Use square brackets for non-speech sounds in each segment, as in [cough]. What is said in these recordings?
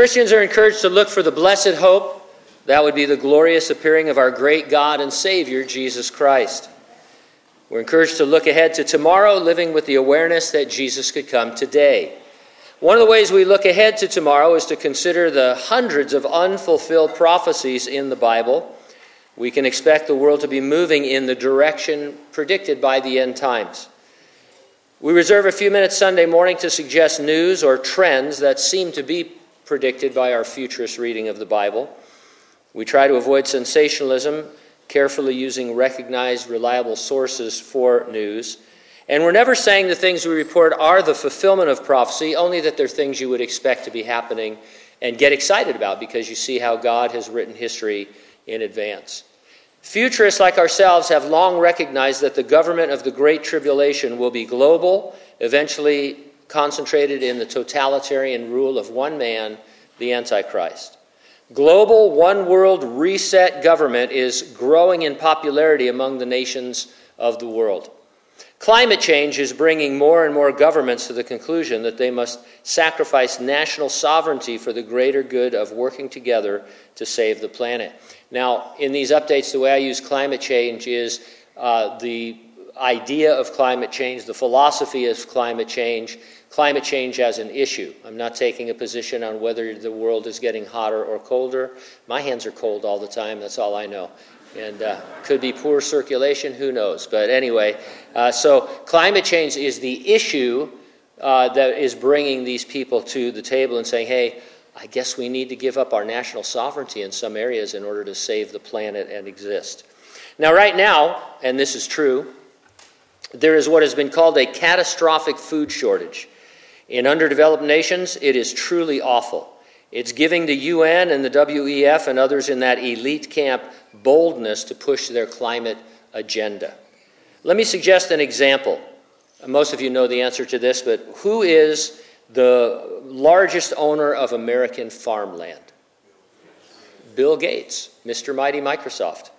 Christians are encouraged to look for the blessed hope. That would be the glorious appearing of our great God and Savior, Jesus Christ. We're encouraged to look ahead to tomorrow, living with the awareness that Jesus could come today. One of the ways we look ahead to tomorrow is to consider the hundreds of unfulfilled prophecies in the Bible. We can expect the world to be moving in the direction predicted by the end times. We reserve a few minutes Sunday morning to suggest news or trends that seem to be predicted by our futurist reading of the Bible. We try to avoid sensationalism, carefully using recognized, reliable sources for news. And we're never saying the things we report are the fulfillment of prophecy, only that they're things you would expect to be happening and get excited about because you see how God has written history in advance. Futurists like ourselves have long recognized that the government of the Great Tribulation will be global, eventually concentrated in the totalitarian rule of one man, the Antichrist. Global one world reset government is growing in popularity among the nations of the world. Climate change is bringing more and more governments to the conclusion that they must sacrifice national sovereignty for the greater good of working together to save the planet. Now, in these updates, the way I use climate change is uh, the idea of climate change, the philosophy of climate change, climate change as an issue. I'm not taking a position on whether the world is getting hotter or colder. My hands are cold all the time, that's all I know and uh, could be poor circulation, who knows. But anyway, uh, so climate change is the issue uh, that is bringing these people to the table and saying, hey, I guess we need to give up our national sovereignty in some areas in order to save the planet and exist. Now, right now, and this is true, there is what has been called a catastrophic food shortage. In underdeveloped nations, it is truly awful. It's giving the UN and the WEF and others in that elite camp boldness to push their climate agenda. Let me suggest an example. Most of you know the answer to this, but who is the largest owner of American farmland? Bill Gates, Mr. Mighty Microsoft.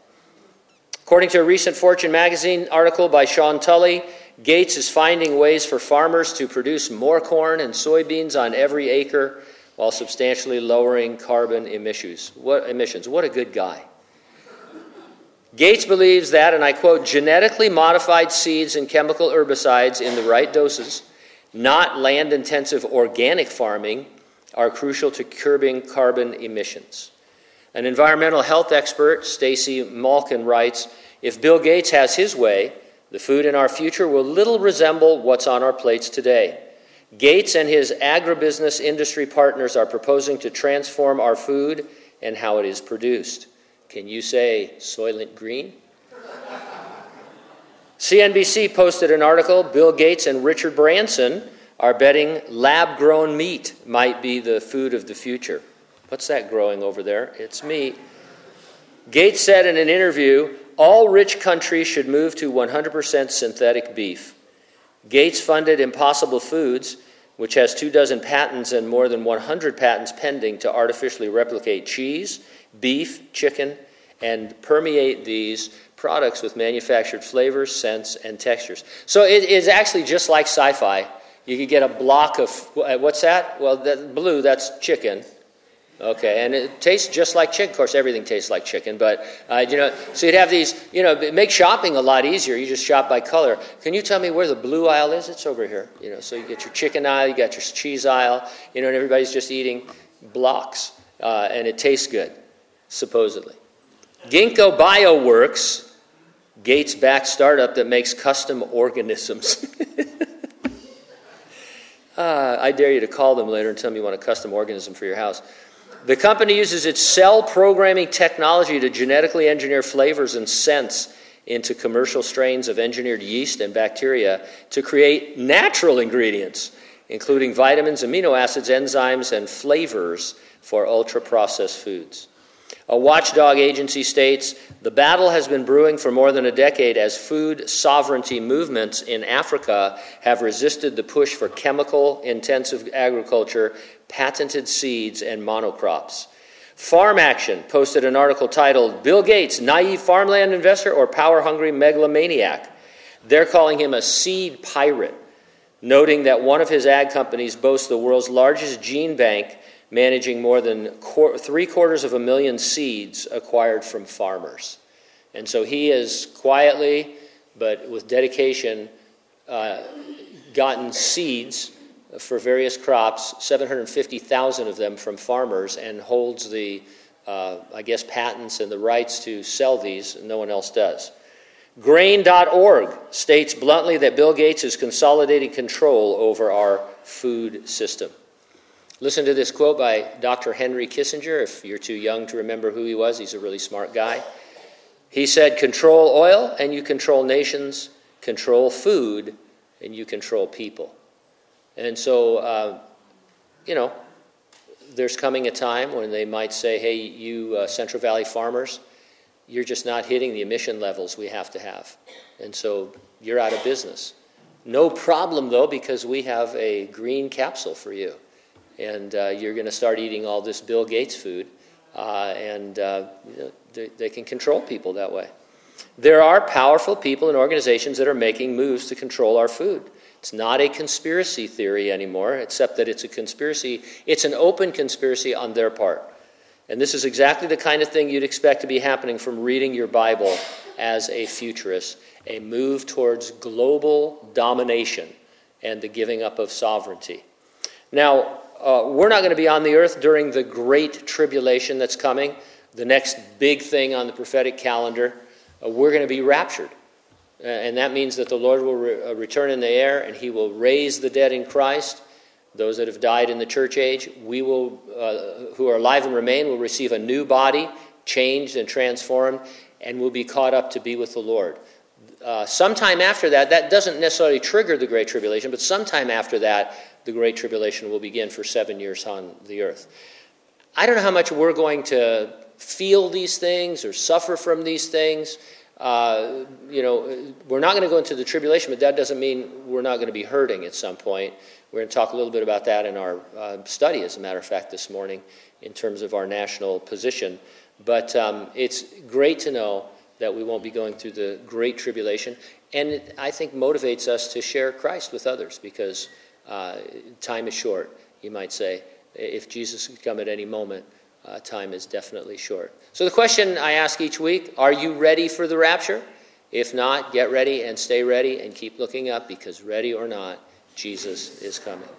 According to a recent Fortune magazine article by Shawn Tully, Gates is finding ways for farmers to produce more corn and soybeans on every acre while substantially lowering carbon emissions. What emissions? What a good guy. Gates believes that, and I quote, genetically modified seeds and chemical herbicides in the right doses, not land intensive organic farming, are crucial to curbing carbon emissions. An environmental health expert, Stacy Malkan, writes If Bill Gates has his way, the food in our future will little resemble what's on our plates today. Gates and his agribusiness industry partners are proposing to transform our food and how it is produced. Can you say Soylent Green? CNBC posted an article Bill Gates and Richard Branson are betting lab grown meat might be the food of the future. What's that growing over there? It's meat. Gates said in an interview all rich countries should move to 100% synthetic beef. Gates funded Impossible Foods, which has two dozen patents and more than 100 patents pending to artificially replicate cheese beef, chicken, and permeate these products with manufactured flavors, scents, and textures. So it is actually just like sci fi. You could get a block of, what's that? Well, that blue, that's chicken. Okay, and it tastes just like chicken. Of course, everything tastes like chicken, but uh, you know, so you'd have these. You know, make shopping a lot easier. You just shop by color. Can you tell me where the blue aisle is? It's over here. You know, so you get your chicken aisle, you got your cheese aisle. You know, and everybody's just eating blocks, uh, and it tastes good supposedly. Ginkgo Bioworks, Gates backed startup that makes custom organisms. [laughs] uh, I dare you to call them later and tell me you want a custom organism for your house. The company uses its cell programming technology to genetically engineer flavors and scents into commercial strains of engineered yeast and bacteria to create natural ingredients, including vitamins, amino acids, enzymes, and flavors for ultra processed foods. A watchdog agency states the battle has been brewing for more than a decade as food sovereignty movements in Africa have resisted the push for chemical intensive agriculture, patented seeds, and monocrops. Farm Action posted an article titled Bill Gates, Naive Farmland Investor or Power Hungry Megalomaniac. They're calling him a seed pirate, noting that one of his ag companies boasts the world's largest gene bank managing more than three quarters of a million seeds acquired from farmers. And so he has quietly, but with dedication, uh, gotten seeds for various crops, 750,000 of them from farmers, and holds the, uh, I guess, patents and the rights to sell these. No one else does. Grain.org states bluntly that Bill Gates is consolidating control over our food system. Listen to this quote by Dr. Henry Kissinger. If you're too young to remember who he was, he's a really smart guy. He said, Control oil and you control nations, control food and you control people. And so, uh, you know, there's coming a time when they might say, hey, you uh, Central Valley farmers, you're just not hitting the emission levels we have to have. And so you're out of business. No problem, though, because we have a green capsule for you. And uh, you're going to start eating all this Bill Gates food. Uh, and uh, you know, they, they can control people that way. There are powerful people and organizations that are making moves to control our food. It's not a conspiracy theory anymore, except that it's a conspiracy. It's an open conspiracy on their part. And this is exactly the kind of thing you'd expect to be happening from reading your Bible as a futurist a move towards global domination and the giving up of sovereignty. Now, uh, we're not going to be on the earth during the great tribulation that's coming, the next big thing on the prophetic calendar. Uh, we're going to be raptured. Uh, and that means that the Lord will re- uh, return in the air and he will raise the dead in Christ. Those that have died in the church age, we will, uh, who are alive and remain, will receive a new body, changed and transformed, and will be caught up to be with the Lord. Uh, sometime after that, that doesn't necessarily trigger the Great Tribulation, but sometime after that, the Great Tribulation will begin for seven years on the earth. I don't know how much we're going to feel these things or suffer from these things. Uh, you know, we're not going to go into the tribulation, but that doesn't mean we're not going to be hurting at some point. We're going to talk a little bit about that in our uh, study, as a matter of fact, this morning, in terms of our national position. But um, it's great to know that we won't be going through the great tribulation. And it, I think, motivates us to share Christ with others because uh, time is short, you might say. If Jesus could come at any moment, uh, time is definitely short. So, the question I ask each week are you ready for the rapture? If not, get ready and stay ready and keep looking up because, ready or not, Jesus is coming.